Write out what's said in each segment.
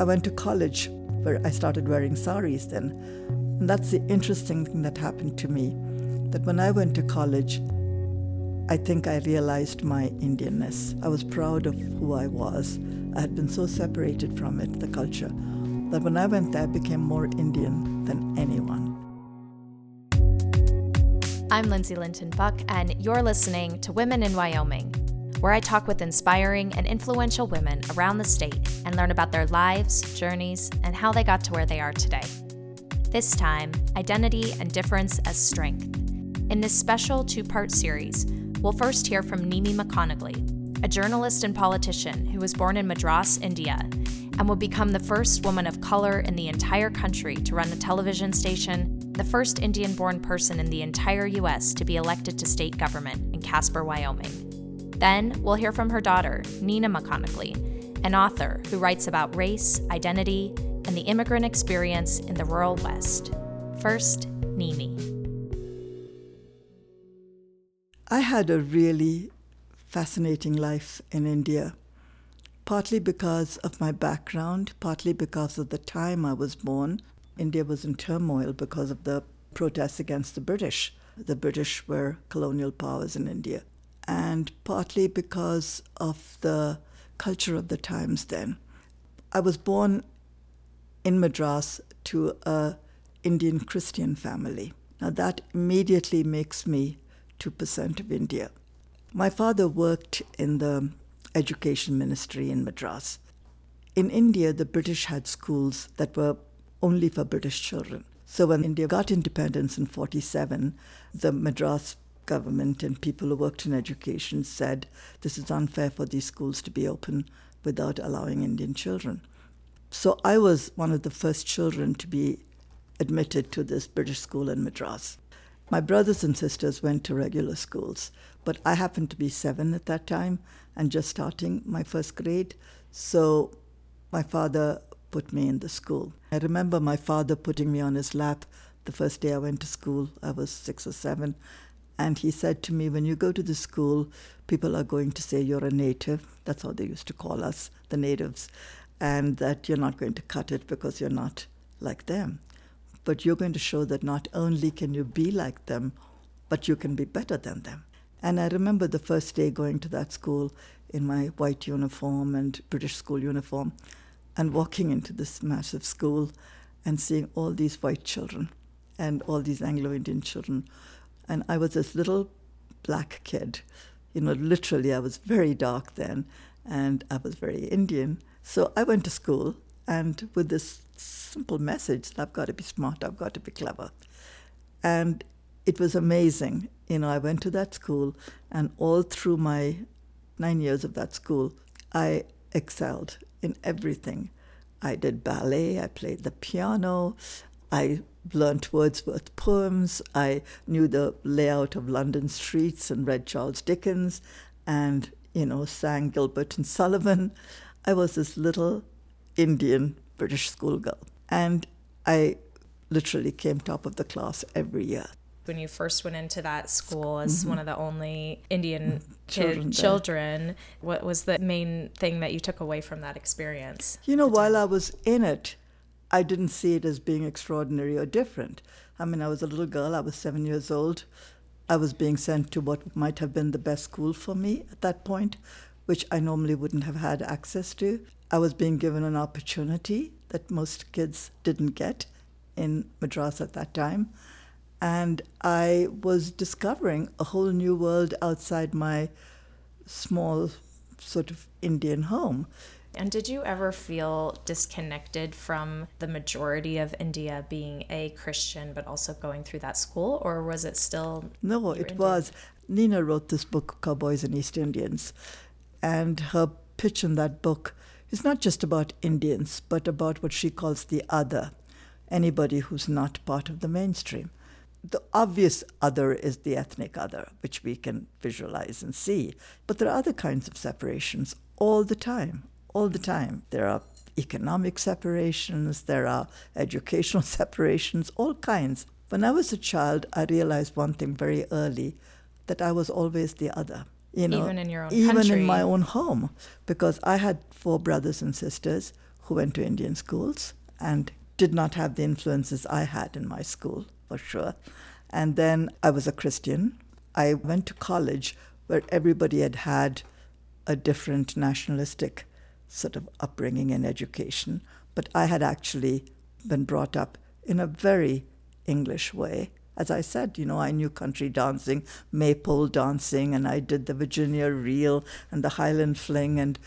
I went to college where I started wearing saris then. And that's the interesting thing that happened to me that when I went to college, I think I realized my Indianness. I was proud of who I was. I had been so separated from it, the culture, that when I went there, I became more Indian than anyone. I'm Lindsay Linton Buck, and you're listening to Women in Wyoming, where I talk with inspiring and influential women around the state and learn about their lives, journeys, and how they got to where they are today. This time, identity and difference as strength. In this special two part series, we'll first hear from Nimi McConnaughey, a journalist and politician who was born in Madras, India, and would become the first woman of color in the entire country to run a television station the first Indian born person in the entire U.S. to be elected to state government in Casper, Wyoming. Then we'll hear from her daughter, Nina McConnaughey, an author who writes about race, identity, and the immigrant experience in the rural West. First, Nimi. I had a really fascinating life in India, partly because of my background, partly because of the time I was born, India was in turmoil because of the protests against the British. The British were colonial powers in India. And partly because of the culture of the times then. I was born in Madras to a Indian Christian family. Now that immediately makes me 2% of India. My father worked in the education ministry in Madras. In India, the British had schools that were only for British children. So when India got independence in 47, the Madras government and people who worked in education said this is unfair for these schools to be open without allowing Indian children. So I was one of the first children to be admitted to this British school in Madras. My brothers and sisters went to regular schools, but I happened to be seven at that time and just starting my first grade. So my father put me in the school. I remember my father putting me on his lap the first day I went to school. I was six or seven. And he said to me, When you go to the school, people are going to say you're a native. That's how they used to call us, the natives. And that you're not going to cut it because you're not like them. But you're going to show that not only can you be like them, but you can be better than them. And I remember the first day going to that school in my white uniform and British school uniform and walking into this massive school and seeing all these white children and all these Anglo Indian children. And I was this little black kid. You know, literally, I was very dark then and I was very Indian. So I went to school and with this simple message that I've got to be smart, I've got to be clever. And it was amazing. You know, I went to that school, and all through my nine years of that school, I excelled in everything. I did ballet, I played the piano, I learnt Wordsworth poems, I knew the layout of London streets and read Charles Dickens and, you know, sang Gilbert and Sullivan. I was this little Indian British schoolgirl. And I literally came top of the class every year when you first went into that school as mm-hmm. one of the only Indian children, kid, children, what was the main thing that you took away from that experience? You know, while I was in it, I didn't see it as being extraordinary or different. I mean, I was a little girl, I was seven years old. I was being sent to what might have been the best school for me at that point, which I normally wouldn't have had access to. I was being given an opportunity that most kids didn't get in Madras at that time and I was discovering a whole new world outside my small sort of Indian home. And did you ever feel disconnected from the majority of India being a Christian, but also going through that school, or was it still? No, it Indian? was. Nina wrote this book, Cowboys and East Indians, and her pitch in that book is not just about Indians, but about what she calls the other, anybody who's not part of the mainstream the obvious other is the ethnic other, which we can visualize and see. But there are other kinds of separations all the time, all the time. There are economic separations, there are educational separations, all kinds. When I was a child, I realized one thing very early that I was always the other. You know, even in your own even country. in my own home, because I had four brothers and sisters who went to Indian schools and did not have the influences I had in my school, for sure. And then I was a Christian. I went to college where everybody had had a different nationalistic sort of upbringing and education, but I had actually been brought up in a very English way. As I said, you know, I knew country dancing, maypole dancing, and I did the Virginia reel and the Highland fling and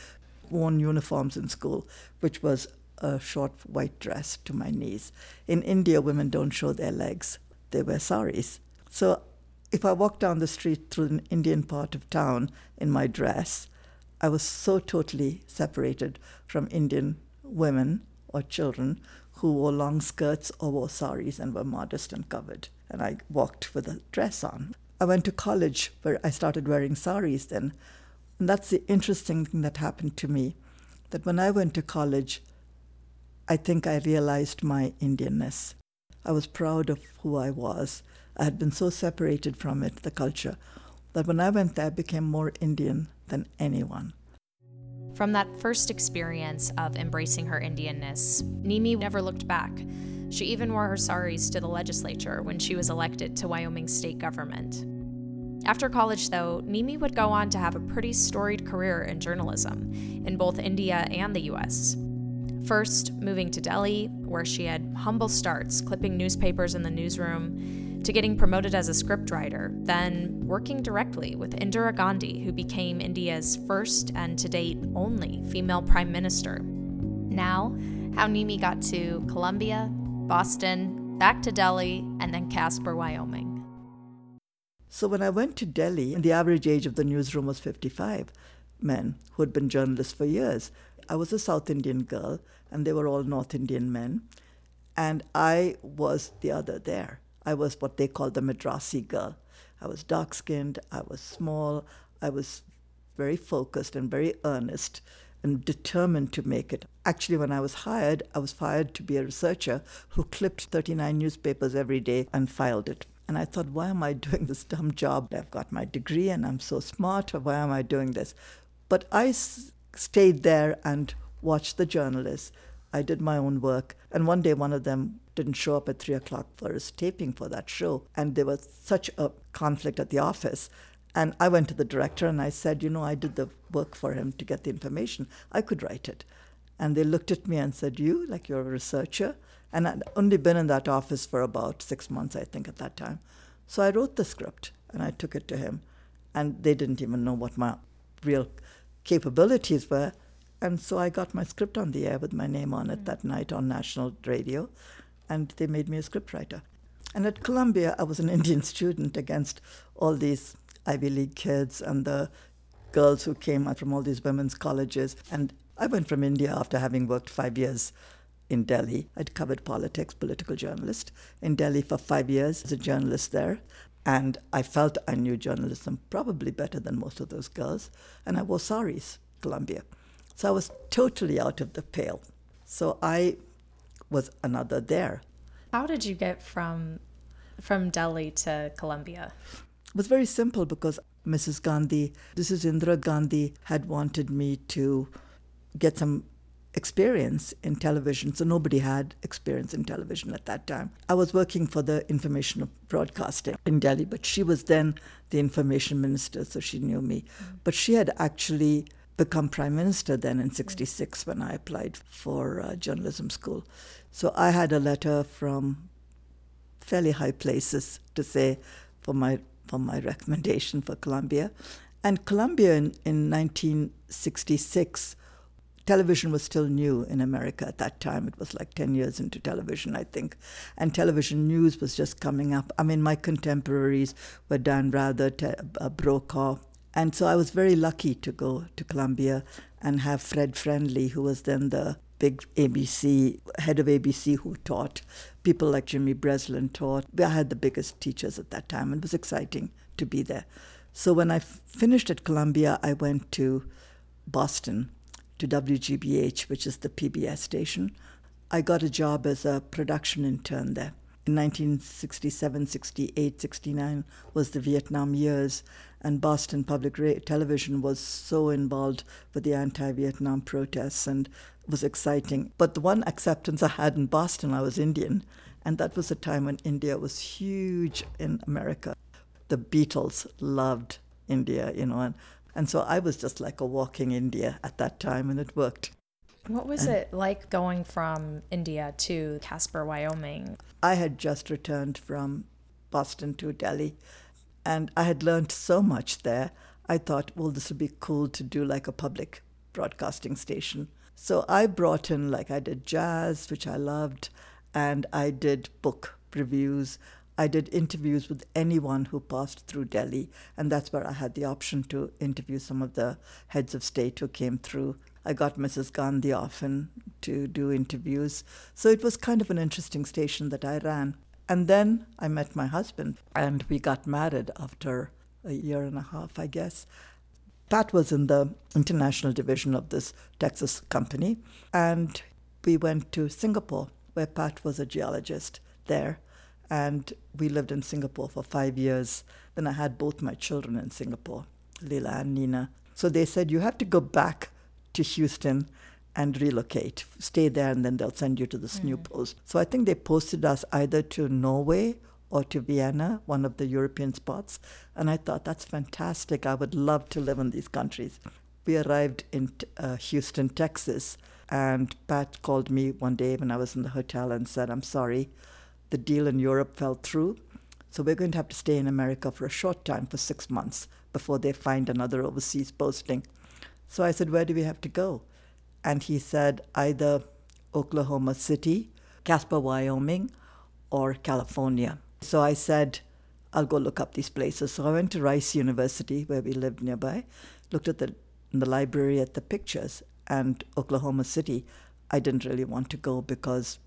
worn uniforms in school, which was a short white dress to my knees. In India, women don't show their legs, they wear saris. So if I walked down the street through an Indian part of town in my dress, I was so totally separated from Indian women or children who wore long skirts or wore saris and were modest and covered. And I walked with a dress on. I went to college where I started wearing saris then. And that's the interesting thing that happened to me that when I went to college, I think I realized my Indianness. I was proud of who I was. I had been so separated from it, the culture, that when I went there, I became more Indian than anyone. From that first experience of embracing her Indianness, Nimi never looked back. She even wore her saris to the legislature when she was elected to Wyoming state government. After college, though, Nimi would go on to have a pretty storied career in journalism in both India and the US. First, moving to Delhi, where she had humble starts clipping newspapers in the newsroom, to getting promoted as a scriptwriter, then working directly with Indira Gandhi, who became India's first and to date only female prime minister. Now, how Nimi got to Columbia, Boston, back to Delhi, and then Casper, Wyoming. So when I went to Delhi, the average age of the newsroom was 55 men who had been journalists for years. I was a South Indian girl, and they were all North Indian men. And I was the other there. I was what they call the Madrasi girl. I was dark skinned, I was small, I was very focused and very earnest and determined to make it. Actually, when I was hired, I was hired to be a researcher who clipped 39 newspapers every day and filed it. And I thought, why am I doing this dumb job? I've got my degree and I'm so smart. Why am I doing this? But I s- stayed there and watched the journalists. I did my own work. And one day, one of them didn't show up at three o'clock for his taping for that show. And there was such a conflict at the office. And I went to the director and I said, You know, I did the work for him to get the information. I could write it. And they looked at me and said, You, like you're a researcher? And I'd only been in that office for about six months, I think, at that time. So I wrote the script and I took it to him. And they didn't even know what my real capabilities were. And so I got my script on the air with my name on it mm. that night on national radio and they made me a scriptwriter. And at Columbia, I was an Indian student against all these Ivy League kids and the girls who came out from all these women's colleges. And I went from India after having worked five years in Delhi. I'd covered politics, political journalist in Delhi for five years as a journalist there. And I felt I knew journalism probably better than most of those girls. And I wore saris, Columbia. So I was totally out of the pale. So I was another there. How did you get from from Delhi to Columbia? It was very simple because Mrs. Gandhi, this is Indira Gandhi, had wanted me to get some experience in television. So nobody had experience in television at that time. I was working for the Information Broadcasting in Delhi, but she was then the information minister, so she knew me. Mm-hmm. But she had actually become prime minister then in 66 when I applied for uh, journalism school. So I had a letter from fairly high places to say for my for my recommendation for Columbia. And Columbia in, in 1966, television was still new in America at that time. It was like 10 years into television, I think. And television news was just coming up. I mean, my contemporaries were Dan Rather, Te- uh, Brokaw, and so I was very lucky to go to Columbia and have Fred Friendly, who was then the big ABC, head of ABC, who taught. People like Jimmy Breslin taught. I had the biggest teachers at that time. It was exciting to be there. So when I f- finished at Columbia, I went to Boston to WGBH, which is the PBS station. I got a job as a production intern there. In 1967, 68, 69 was the Vietnam years, And Boston Public Radio Television was so involved with the anti Vietnam protests and was exciting. But the one acceptance I had in Boston, I was Indian, and that was a time when India was huge in America. The Beatles loved India, you know, and, and so I was just like a walking India at that time, and it worked. What was and it like going from India to Casper, Wyoming? I had just returned from Boston to Delhi, and I had learned so much there. I thought, well, this would be cool to do like a public broadcasting station. So I brought in, like, I did jazz, which I loved, and I did book reviews. I did interviews with anyone who passed through Delhi, and that's where I had the option to interview some of the heads of state who came through. I got Mrs. Gandhi often to do interviews. So it was kind of an interesting station that I ran. And then I met my husband, and we got married after a year and a half, I guess. Pat was in the international division of this Texas company, and we went to Singapore, where Pat was a geologist there. And we lived in Singapore for five years. Then I had both my children in Singapore, Lila and Nina. So they said, You have to go back to Houston and relocate. Stay there, and then they'll send you to this mm. new post. So I think they posted us either to Norway or to Vienna, one of the European spots. And I thought, that's fantastic. I would love to live in these countries. We arrived in uh, Houston, Texas, and Pat called me one day when I was in the hotel and said, I'm sorry, the deal in Europe fell through. So we're going to have to stay in America for a short time, for six months, before they find another overseas posting. So I said, Where do we have to go? And he said, Either Oklahoma City, Casper, Wyoming, or California. So I said, I'll go look up these places. So I went to Rice University, where we lived nearby, looked at the, the library at the pictures, and Oklahoma City. I didn't really want to go because,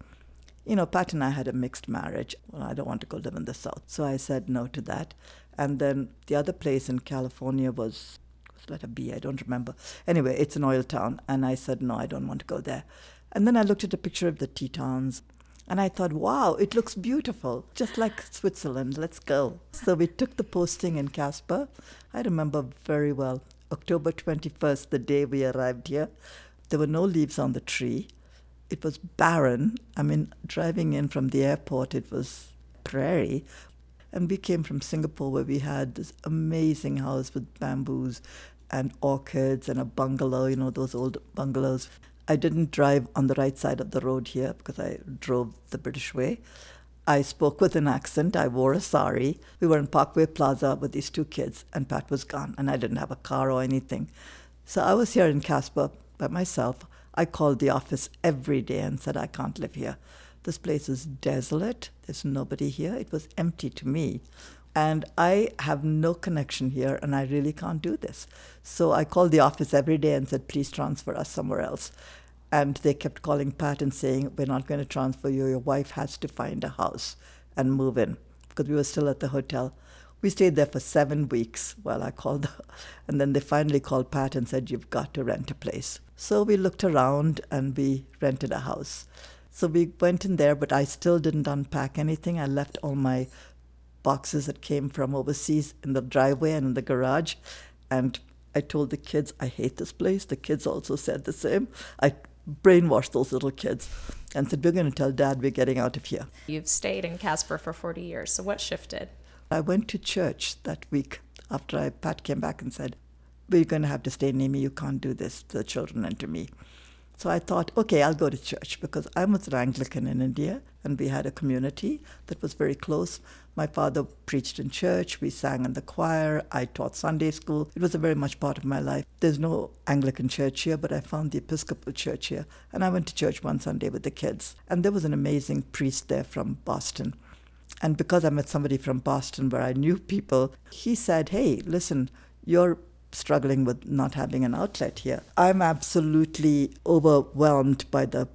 you know, Pat and I had a mixed marriage. Well, I don't want to go live in the South. So I said no to that. And then the other place in California was, was letter B, I don't remember. Anyway, it's an oil town. And I said, no, I don't want to go there. And then I looked at a picture of the Tetons and I thought, wow, it looks beautiful, just like Switzerland. Let's go. So we took the posting in Casper. I remember very well. October 21st, the day we arrived here, there were no leaves on the tree. It was barren. I mean, driving in from the airport, it was prairie. And we came from Singapore where we had this amazing house with bamboos and orchids and a bungalow, you know, those old bungalows. I didn't drive on the right side of the road here because I drove the British way. I spoke with an accent. I wore a sari. We were in Parkway Plaza with these two kids, and Pat was gone, and I didn't have a car or anything. So I was here in Casper by myself. I called the office every day and said, I can't live here. This place is desolate. There's nobody here. It was empty to me. And I have no connection here, and I really can't do this. So I called the office every day and said, please transfer us somewhere else. And they kept calling Pat and saying, We're not going to transfer you. Your wife has to find a house and move in because we were still at the hotel. We stayed there for seven weeks while I called, and then they finally called Pat and said, You've got to rent a place. So we looked around and we rented a house. So we went in there, but I still didn't unpack anything. I left all my boxes that came from overseas in the driveway and in the garage. And I told the kids, I hate this place. The kids also said the same. I brainwashed those little kids and said, We're going to tell dad we're getting out of here. You've stayed in Casper for 40 years. So what shifted? I went to church that week after I, Pat came back and said, We're going to have to stay near me. You can't do this to the children and to me. So I thought, okay, I'll go to church because I was an Anglican in India and we had a community that was very close. My father preached in church, we sang in the choir, I taught Sunday school. It was a very much part of my life. There's no Anglican church here, but I found the Episcopal church here. And I went to church one Sunday with the kids. And there was an amazing priest there from Boston. And because I met somebody from Boston where I knew people, he said, Hey, listen, you're struggling with not having an outlet here. I'm absolutely overwhelmed by the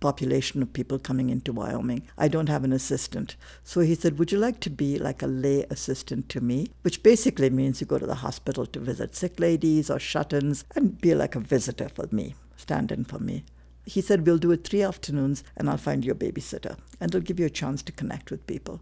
population of people coming into Wyoming. I don't have an assistant. So he said, Would you like to be like a lay assistant to me? Which basically means you go to the hospital to visit sick ladies or shut ins and be like a visitor for me, stand in for me. He said, We'll do it three afternoons and I'll find you a babysitter and it'll give you a chance to connect with people.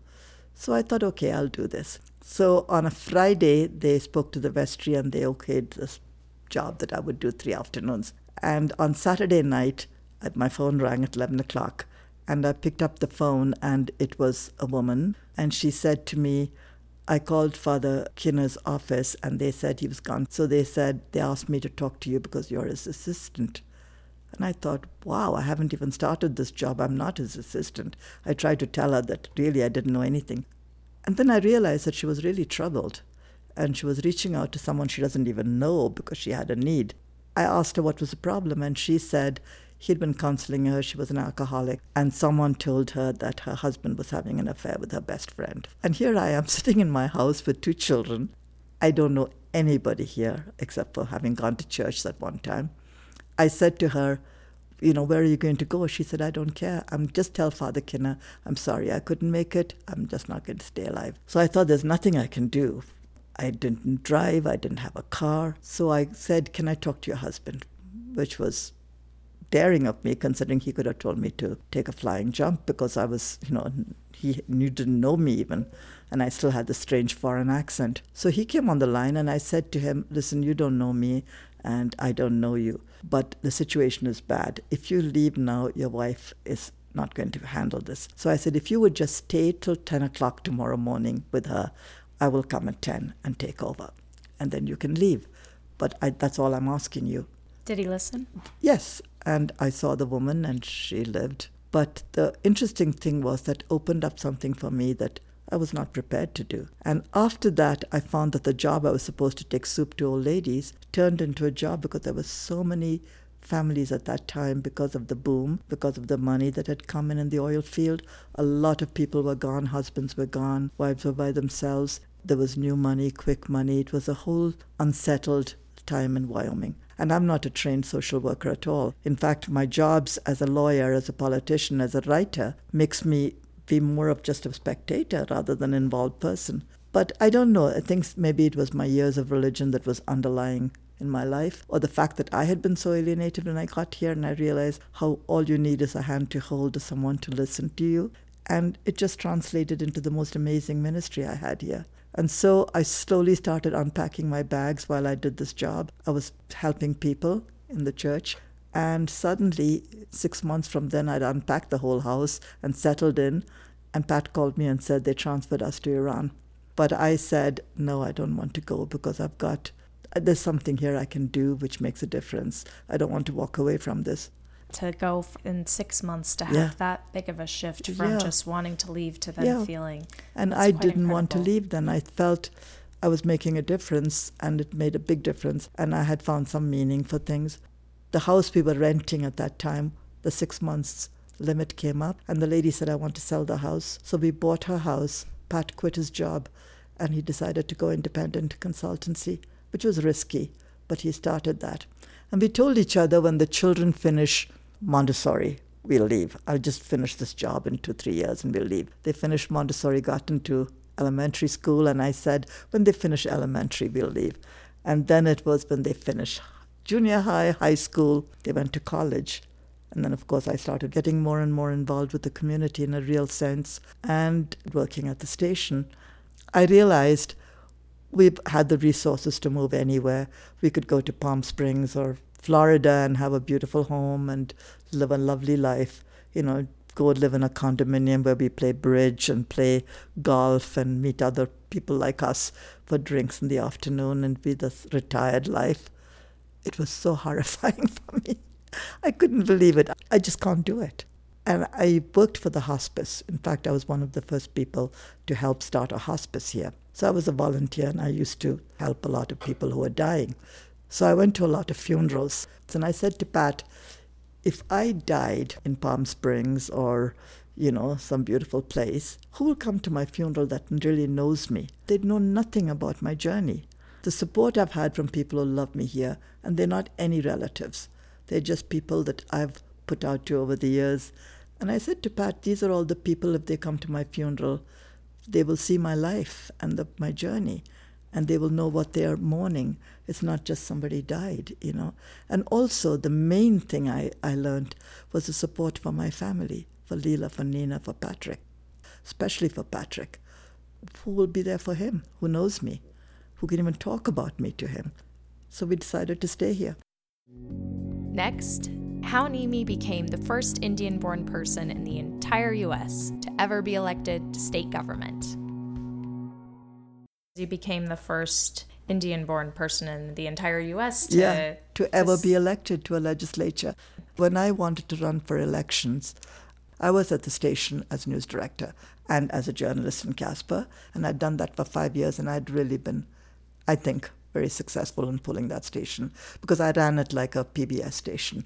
So I thought, okay, I'll do this. So on a Friday, they spoke to the vestry and they okayed this job that I would do three afternoons. And on Saturday night, my phone rang at 11 o'clock. And I picked up the phone, and it was a woman. And she said to me, I called Father Kinner's office, and they said he was gone. So they said, they asked me to talk to you because you're his assistant. And I thought, wow, I haven't even started this job. I'm not his assistant. I tried to tell her that really I didn't know anything. And then I realized that she was really troubled and she was reaching out to someone she doesn't even know because she had a need. I asked her what was the problem, and she said he'd been counseling her, she was an alcoholic, and someone told her that her husband was having an affair with her best friend. And here I am sitting in my house with two children. I don't know anybody here except for having gone to church that one time. I said to her, you know, where are you going to go? She said, I don't care. I'm just tell Father Kinner, I'm sorry I couldn't make it. I'm just not going to stay alive. So I thought there's nothing I can do. I didn't drive, I didn't have a car. So I said, Can I talk to your husband? Which was daring of me, considering he could have told me to take a flying jump because I was, you know, he didn't know me even, and I still had the strange foreign accent. So he came on the line, and I said to him, Listen, you don't know me, and I don't know you, but the situation is bad. If you leave now, your wife is not going to handle this. So I said, If you would just stay till 10 o'clock tomorrow morning with her, I will come at 10 and take over, and then you can leave. But I, that's all I'm asking you. Did he listen? Yes, and I saw the woman and she lived. But the interesting thing was that opened up something for me that I was not prepared to do. And after that, I found that the job I was supposed to take soup to old ladies turned into a job because there were so many families at that time because of the boom, because of the money that had come in in the oil field. A lot of people were gone, husbands were gone, wives were by themselves. There was new money, quick money. It was a whole unsettled time in Wyoming. And I'm not a trained social worker at all. In fact, my jobs as a lawyer, as a politician, as a writer makes me be more of just a spectator rather than an involved person. But I don't know. I think maybe it was my years of religion that was underlying in my life, or the fact that I had been so alienated when I got here and I realized how all you need is a hand to hold, to someone to listen to you. And it just translated into the most amazing ministry I had here. And so I slowly started unpacking my bags while I did this job. I was helping people in the church. And suddenly, six months from then, I'd unpacked the whole house and settled in. And Pat called me and said they transferred us to Iran. But I said, no, I don't want to go because I've got, there's something here I can do which makes a difference. I don't want to walk away from this to go in six months to have yeah. that big of a shift from yeah. just wanting to leave to then yeah. feeling. And I didn't incredible. want to leave then. I felt I was making a difference and it made a big difference. And I had found some meaning for things. The house we were renting at that time, the six months limit came up, and the lady said, I want to sell the house. So we bought her house. Pat quit his job and he decided to go independent consultancy, which was risky, but he started that. And we told each other when the children finish Montessori, we'll leave. I'll just finish this job in two, three years and we'll leave. They finished Montessori, got into elementary school, and I said, when they finish elementary, we'll leave. And then it was when they finished junior high, high school, they went to college. And then, of course, I started getting more and more involved with the community in a real sense and working at the station. I realized we've had the resources to move anywhere. We could go to Palm Springs or Florida and have a beautiful home and live a lovely life. You know, go live in a condominium where we play bridge and play golf and meet other people like us for drinks in the afternoon and be this retired life. It was so horrifying for me. I couldn't believe it. I just can't do it. And I worked for the hospice. In fact, I was one of the first people to help start a hospice here. So I was a volunteer and I used to help a lot of people who were dying. So I went to a lot of funerals. And I said to Pat, if I died in Palm Springs or, you know, some beautiful place, who will come to my funeral that really knows me? They'd know nothing about my journey. The support I've had from people who love me here, and they're not any relatives. They're just people that I've put out to over the years. And I said to Pat, these are all the people, if they come to my funeral, they will see my life and the, my journey and they will know what they are mourning. It's not just somebody died, you know. And also, the main thing I, I learned was the support for my family, for Leela, for Nina, for Patrick, especially for Patrick, who will be there for him, who knows me, who can even talk about me to him. So we decided to stay here. Next, how Nimi became the first Indian born person in the entire US to ever be elected to state government. You became the first Indian born person in the entire US to, yeah, to, to ever s- be elected to a legislature. When I wanted to run for elections, I was at the station as news director and as a journalist in Casper, and I'd done that for five years, and I'd really been, I think, very successful in pulling that station because I ran it like a PBS station.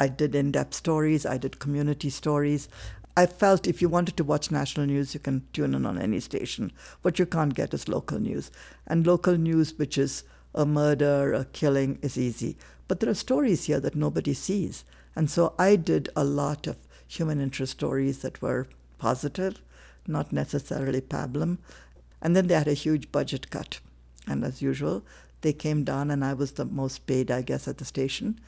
I did in depth stories, I did community stories. I felt if you wanted to watch national news, you can tune in on any station. What you can't get is local news. And local news, which is a murder, a killing, is easy. But there are stories here that nobody sees. And so I did a lot of human interest stories that were positive, not necessarily pablum. And then they had a huge budget cut. And as usual, they came down, and I was the most paid, I guess, at the station.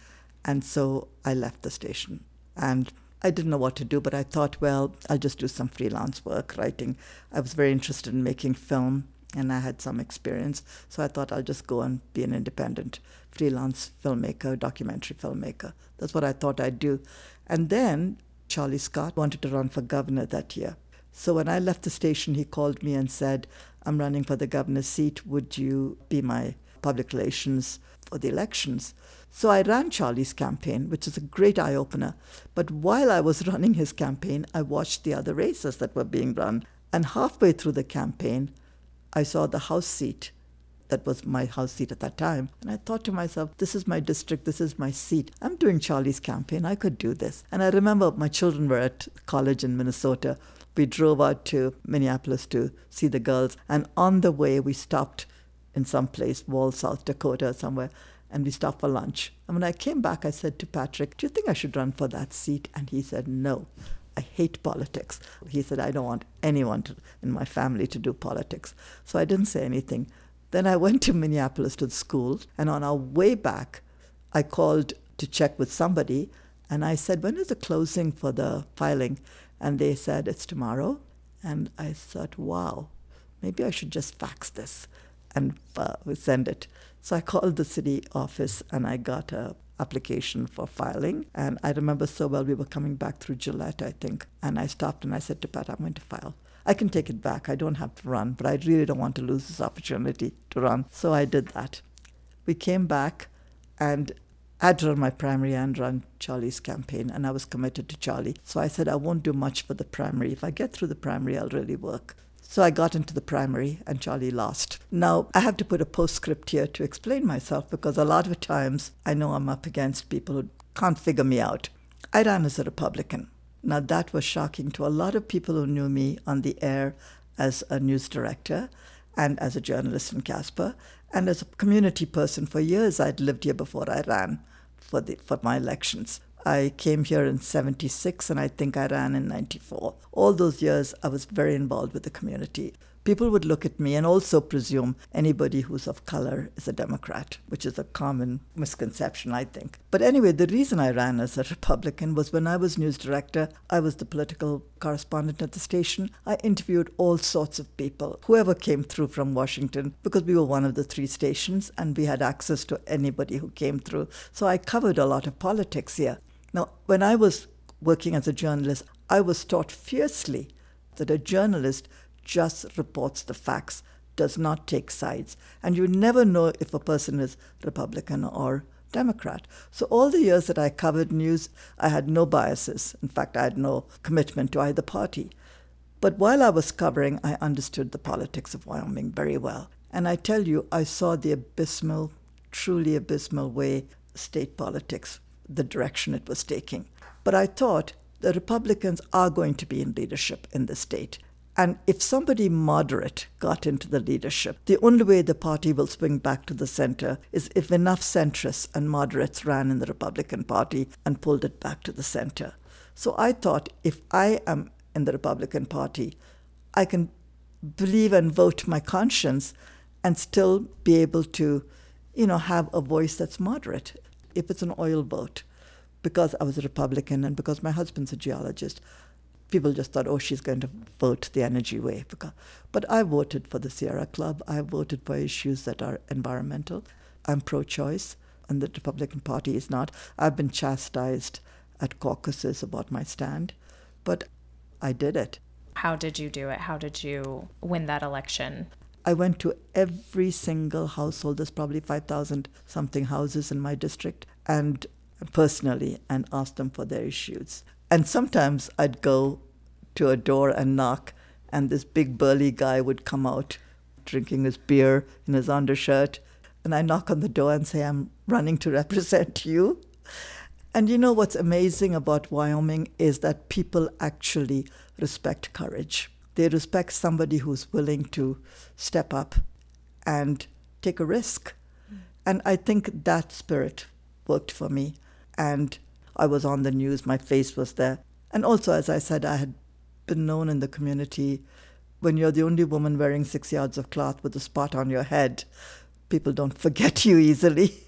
And so I left the station. And I didn't know what to do, but I thought, well, I'll just do some freelance work, writing. I was very interested in making film, and I had some experience. So I thought I'll just go and be an independent freelance filmmaker, documentary filmmaker. That's what I thought I'd do. And then Charlie Scott wanted to run for governor that year. So when I left the station, he called me and said, I'm running for the governor's seat. Would you be my public relations for the elections? So I ran Charlie's campaign, which is a great eye opener. But while I was running his campaign, I watched the other races that were being run. And halfway through the campaign, I saw the House seat that was my house seat at that time. And I thought to myself, this is my district, this is my seat. I'm doing Charlie's campaign, I could do this. And I remember my children were at college in Minnesota. We drove out to Minneapolis to see the girls. And on the way, we stopped in some place, Wall, South Dakota, somewhere and we stopped for lunch. And when I came back, I said to Patrick, Do you think I should run for that seat? And he said, No. I hate politics. He said, I don't want anyone to, in my family to do politics. So I didn't say anything. Then I went to Minneapolis to the school, and on our way back, I called to check with somebody, and I said, When is the closing for the filing? And they said, It's tomorrow. And I thought, Wow, maybe I should just fax this and uh, send it. So I called the city office and I got a application for filing. And I remember so well, we were coming back through Gillette, I think. And I stopped and I said to Pat, I'm going to file. I can take it back. I don't have to run, but I really don't want to lose this opportunity to run. So I did that. We came back and I had to run my primary and run Charlie's campaign, and I was committed to Charlie. So I said, I won't do much for the primary. If I get through the primary, I'll really work. So I got into the primary and Charlie lost. Now, I have to put a postscript here to explain myself because a lot of times I know I'm up against people who can't figure me out. I ran as a Republican. Now, that was shocking to a lot of people who knew me on the air as a news director and as a journalist in Casper and as a community person for years. I'd lived here before I ran for, the, for my elections. I came here in 76 and I think I ran in 94. All those years, I was very involved with the community. People would look at me and also presume anybody who's of color is a Democrat, which is a common misconception, I think. But anyway, the reason I ran as a Republican was when I was news director, I was the political correspondent at the station. I interviewed all sorts of people, whoever came through from Washington, because we were one of the three stations and we had access to anybody who came through. So I covered a lot of politics here. Now, when I was working as a journalist, I was taught fiercely that a journalist just reports the facts, does not take sides. And you never know if a person is Republican or Democrat. So all the years that I covered news, I had no biases. In fact, I had no commitment to either party. But while I was covering, I understood the politics of Wyoming very well. And I tell you, I saw the abysmal, truly abysmal way state politics the direction it was taking. But I thought the Republicans are going to be in leadership in the state. And if somebody moderate got into the leadership, the only way the party will swing back to the center is if enough centrists and moderates ran in the Republican Party and pulled it back to the center. So I thought if I am in the Republican Party, I can believe and vote my conscience and still be able to, you know, have a voice that's moderate if it's an oil vote. because I was a Republican and because my husband's a geologist, people just thought, oh, she's going to vote the energy way. But I voted for the Sierra Club. I voted for issues that are environmental. I'm pro choice, and the Republican Party is not. I've been chastised at caucuses about my stand, but I did it. How did you do it? How did you win that election? I went to every single household. There's probably 5,000 something houses in my district, and personally, and asked them for their issues. And sometimes I'd go to a door and knock, and this big burly guy would come out drinking his beer in his undershirt. And I knock on the door and say, I'm running to represent you. And you know what's amazing about Wyoming is that people actually respect courage. They respect somebody who's willing to step up and take a risk. Mm. And I think that spirit worked for me. And I was on the news, my face was there. And also, as I said, I had been known in the community when you're the only woman wearing six yards of cloth with a spot on your head, people don't forget you easily.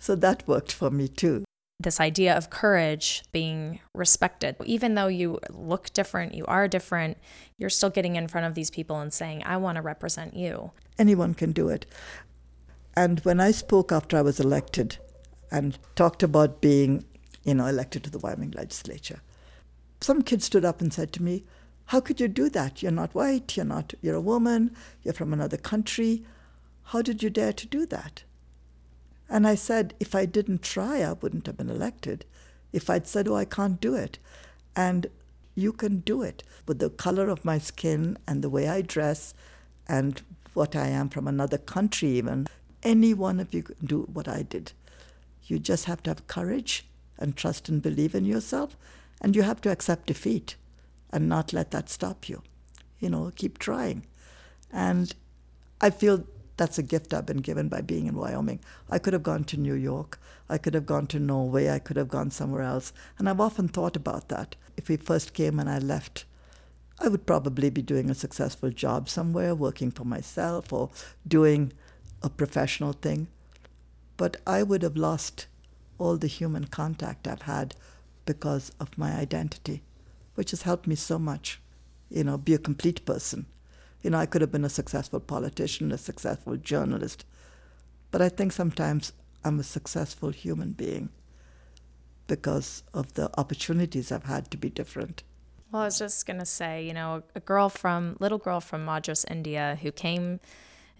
So that worked for me too. This idea of courage being respected. Even though you look different, you are different, you're still getting in front of these people and saying, I want to represent you. Anyone can do it. And when I spoke after I was elected and talked about being you know, elected to the Wyoming legislature. Some kid stood up and said to me, How could you do that? You're not white, you're not you're a woman, you're from another country. How did you dare to do that? And I said, if I didn't try, I wouldn't have been elected. If I'd said, Oh, I can't do it. And you can do it with the color of my skin and the way I dress and what I am from another country, even. Any one of you can do what I did. You just have to have courage and trust and believe in yourself. And you have to accept defeat and not let that stop you. You know, keep trying. And I feel that's a gift I've been given by being in Wyoming. I could have gone to New York. I could have gone to Norway. I could have gone somewhere else. And I've often thought about that. If we first came and I left, I would probably be doing a successful job somewhere, working for myself or doing a professional thing. But I would have lost all the human contact I've had because of my identity, which has helped me so much, you know, be a complete person. You know, I could have been a successful politician, a successful journalist, but I think sometimes I'm a successful human being because of the opportunities I've had to be different. Well, I was just going to say, you know, a girl from, little girl from Madras, India, who came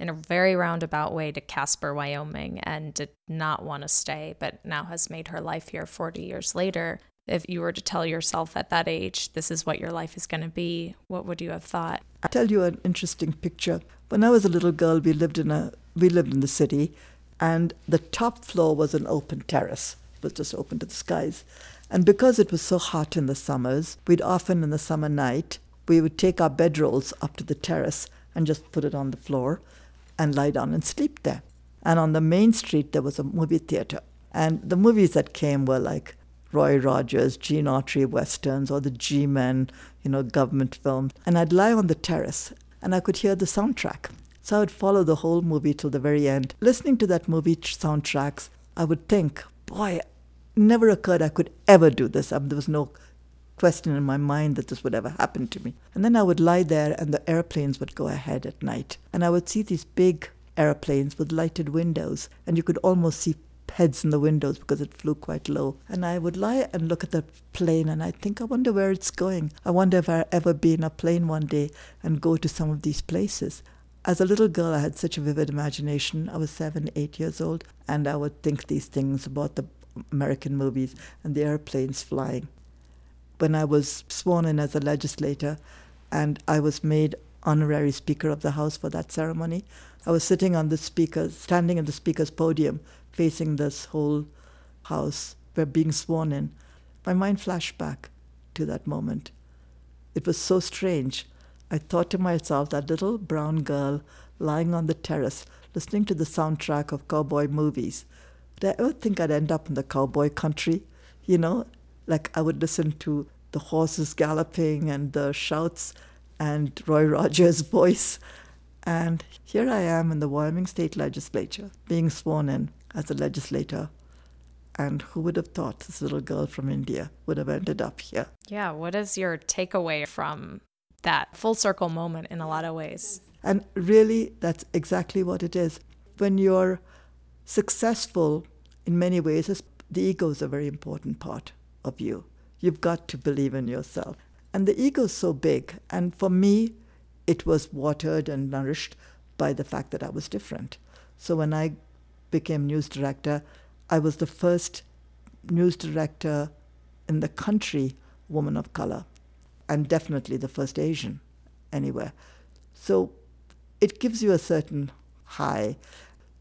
in a very roundabout way to Casper, Wyoming, and did not want to stay, but now has made her life here 40 years later. If you were to tell yourself at that age, this is what your life is going to be, what would you have thought? I'll tell you an interesting picture. When I was a little girl, we lived in a we lived in the city, and the top floor was an open terrace. It was just open to the skies. And because it was so hot in the summers, we'd often in the summer night, we would take our bedrolls up to the terrace and just put it on the floor and lie down and sleep there. And on the main street, there was a movie theater. And the movies that came were like Roy Rogers, Gene Autry westerns, or the G Men, you know, government films. And I'd lie on the terrace and I could hear the soundtrack. So I would follow the whole movie till the very end. Listening to that movie soundtracks, I would think, boy, never occurred I could ever do this. Um, there was no question in my mind that this would ever happen to me. And then I would lie there and the airplanes would go ahead at night. And I would see these big airplanes with lighted windows, and you could almost see heads in the windows because it flew quite low. And I would lie and look at the plane and I'd think, I wonder where it's going. I wonder if I'll ever be in a plane one day and go to some of these places. As a little girl, I had such a vivid imagination. I was seven, eight years old, and I would think these things about the American movies and the airplanes flying when I was sworn in as a legislator and I was made honorary Speaker of the House for that ceremony. I was sitting on the speaker, standing at the speaker's podium, facing this whole house, where being sworn in. My mind flashed back to that moment. It was so strange. I thought to myself, that little brown girl lying on the terrace, listening to the soundtrack of cowboy movies. Did I ever think I'd end up in the cowboy country? You know, like I would listen to the horses galloping and the shouts and Roy Rogers' voice. And here I am in the Wyoming State Legislature being sworn in as a legislator. And who would have thought this little girl from India would have ended up here? Yeah, what is your takeaway from that full circle moment in a lot of ways? And really, that's exactly what it is. When you're successful in many ways, the ego is a very important part of you. You've got to believe in yourself. And the ego is so big. And for me, it was watered and nourished by the fact that I was different. So when I became news director, I was the first news director in the country woman of color, and definitely the first Asian anywhere. So it gives you a certain high.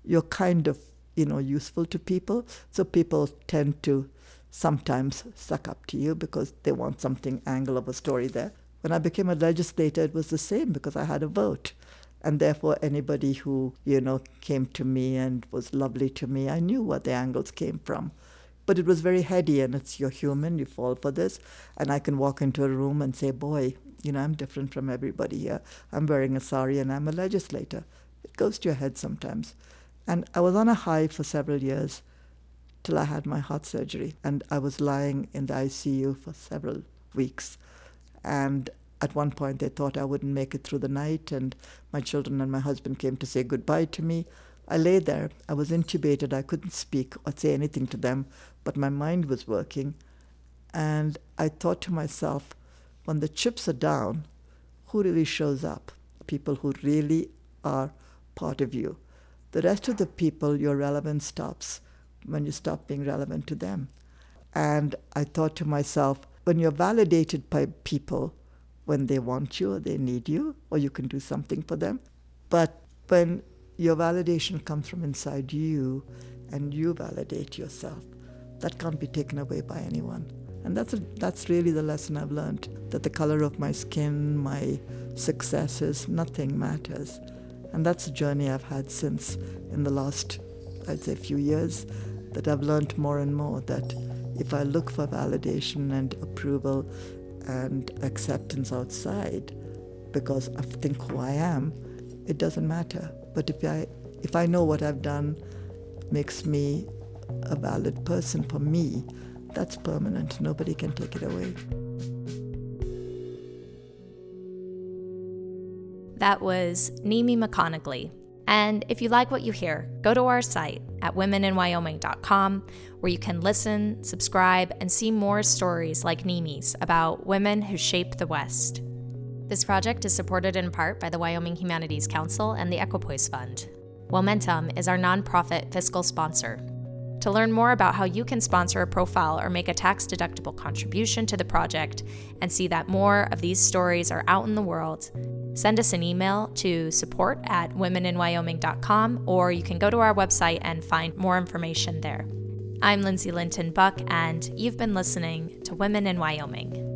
You're kind of, you know, useful to people. So people tend to sometimes suck up to you because they want something angle of a story there. When I became a legislator, it was the same because I had a vote. And therefore, anybody who, you know, came to me and was lovely to me, I knew what the angles came from. But it was very heady, and it's you're human, you fall for this. And I can walk into a room and say, boy, you know, I'm different from everybody here. I'm wearing a sari and I'm a legislator. It goes to your head sometimes. And I was on a high for several years I had my heart surgery. And I was lying in the ICU for several weeks. And at one point, they thought I wouldn't make it through the night, and my children and my husband came to say goodbye to me. I lay there. I was intubated. I couldn't speak or say anything to them, but my mind was working. And I thought to myself, when the chips are down, who really shows up? People who really are part of you. The rest of the people, your relevance stops when you stop being relevant to them. And I thought to myself, when you're validated by people when they want you or they need you, or you can do something for them, but when your validation comes from inside you and you validate yourself, that can't be taken away by anyone. And that's, a, that's really the lesson I've learned that the color of my skin, my successes, nothing matters. And that's a journey I've had since in the last, I'd say, few years, that I've learned more and more that if I look for validation and approval and acceptance outside because I think who I am, it doesn't matter. But if I, if I know what I've done makes me a valid person for me, that's permanent. Nobody can take it away. That was Nimi McConigley. And if you like what you hear, go to our site at womeninwyoming.com where you can listen, subscribe, and see more stories like Nimi's about women who shape the West. This project is supported in part by the Wyoming Humanities Council and the Equipoise Fund. Womentum is our nonprofit fiscal sponsor. To learn more about how you can sponsor a profile or make a tax deductible contribution to the project and see that more of these stories are out in the world, send us an email to support at womeninwyoming.com or you can go to our website and find more information there. I'm Lindsay Linton Buck, and you've been listening to Women in Wyoming.